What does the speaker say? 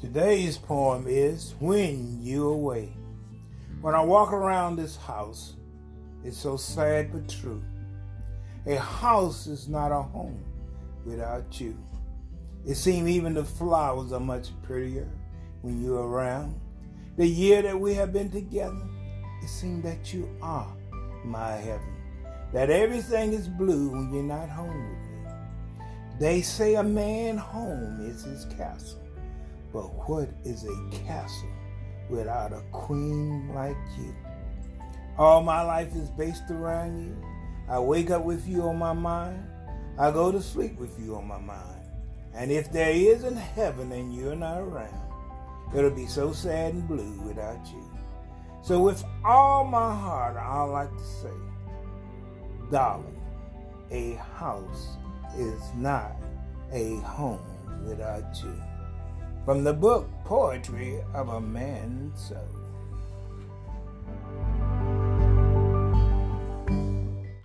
Today's poem is When You Away. When I walk around this house, it's so sad but true. A house is not a home without you. It seems even the flowers are much prettier when you're around. The year that we have been together, it seems that you are my heaven. That everything is blue when you're not home with me. They say a man home is his castle. But what is a castle without a queen like you? All my life is based around you. I wake up with you on my mind. I go to sleep with you on my mind. And if there isn't heaven and you're not around, it'll be so sad and blue without you. So, with all my heart, I like to say, darling, a house is not a home without you. From the book Poetry of a Man's Soul.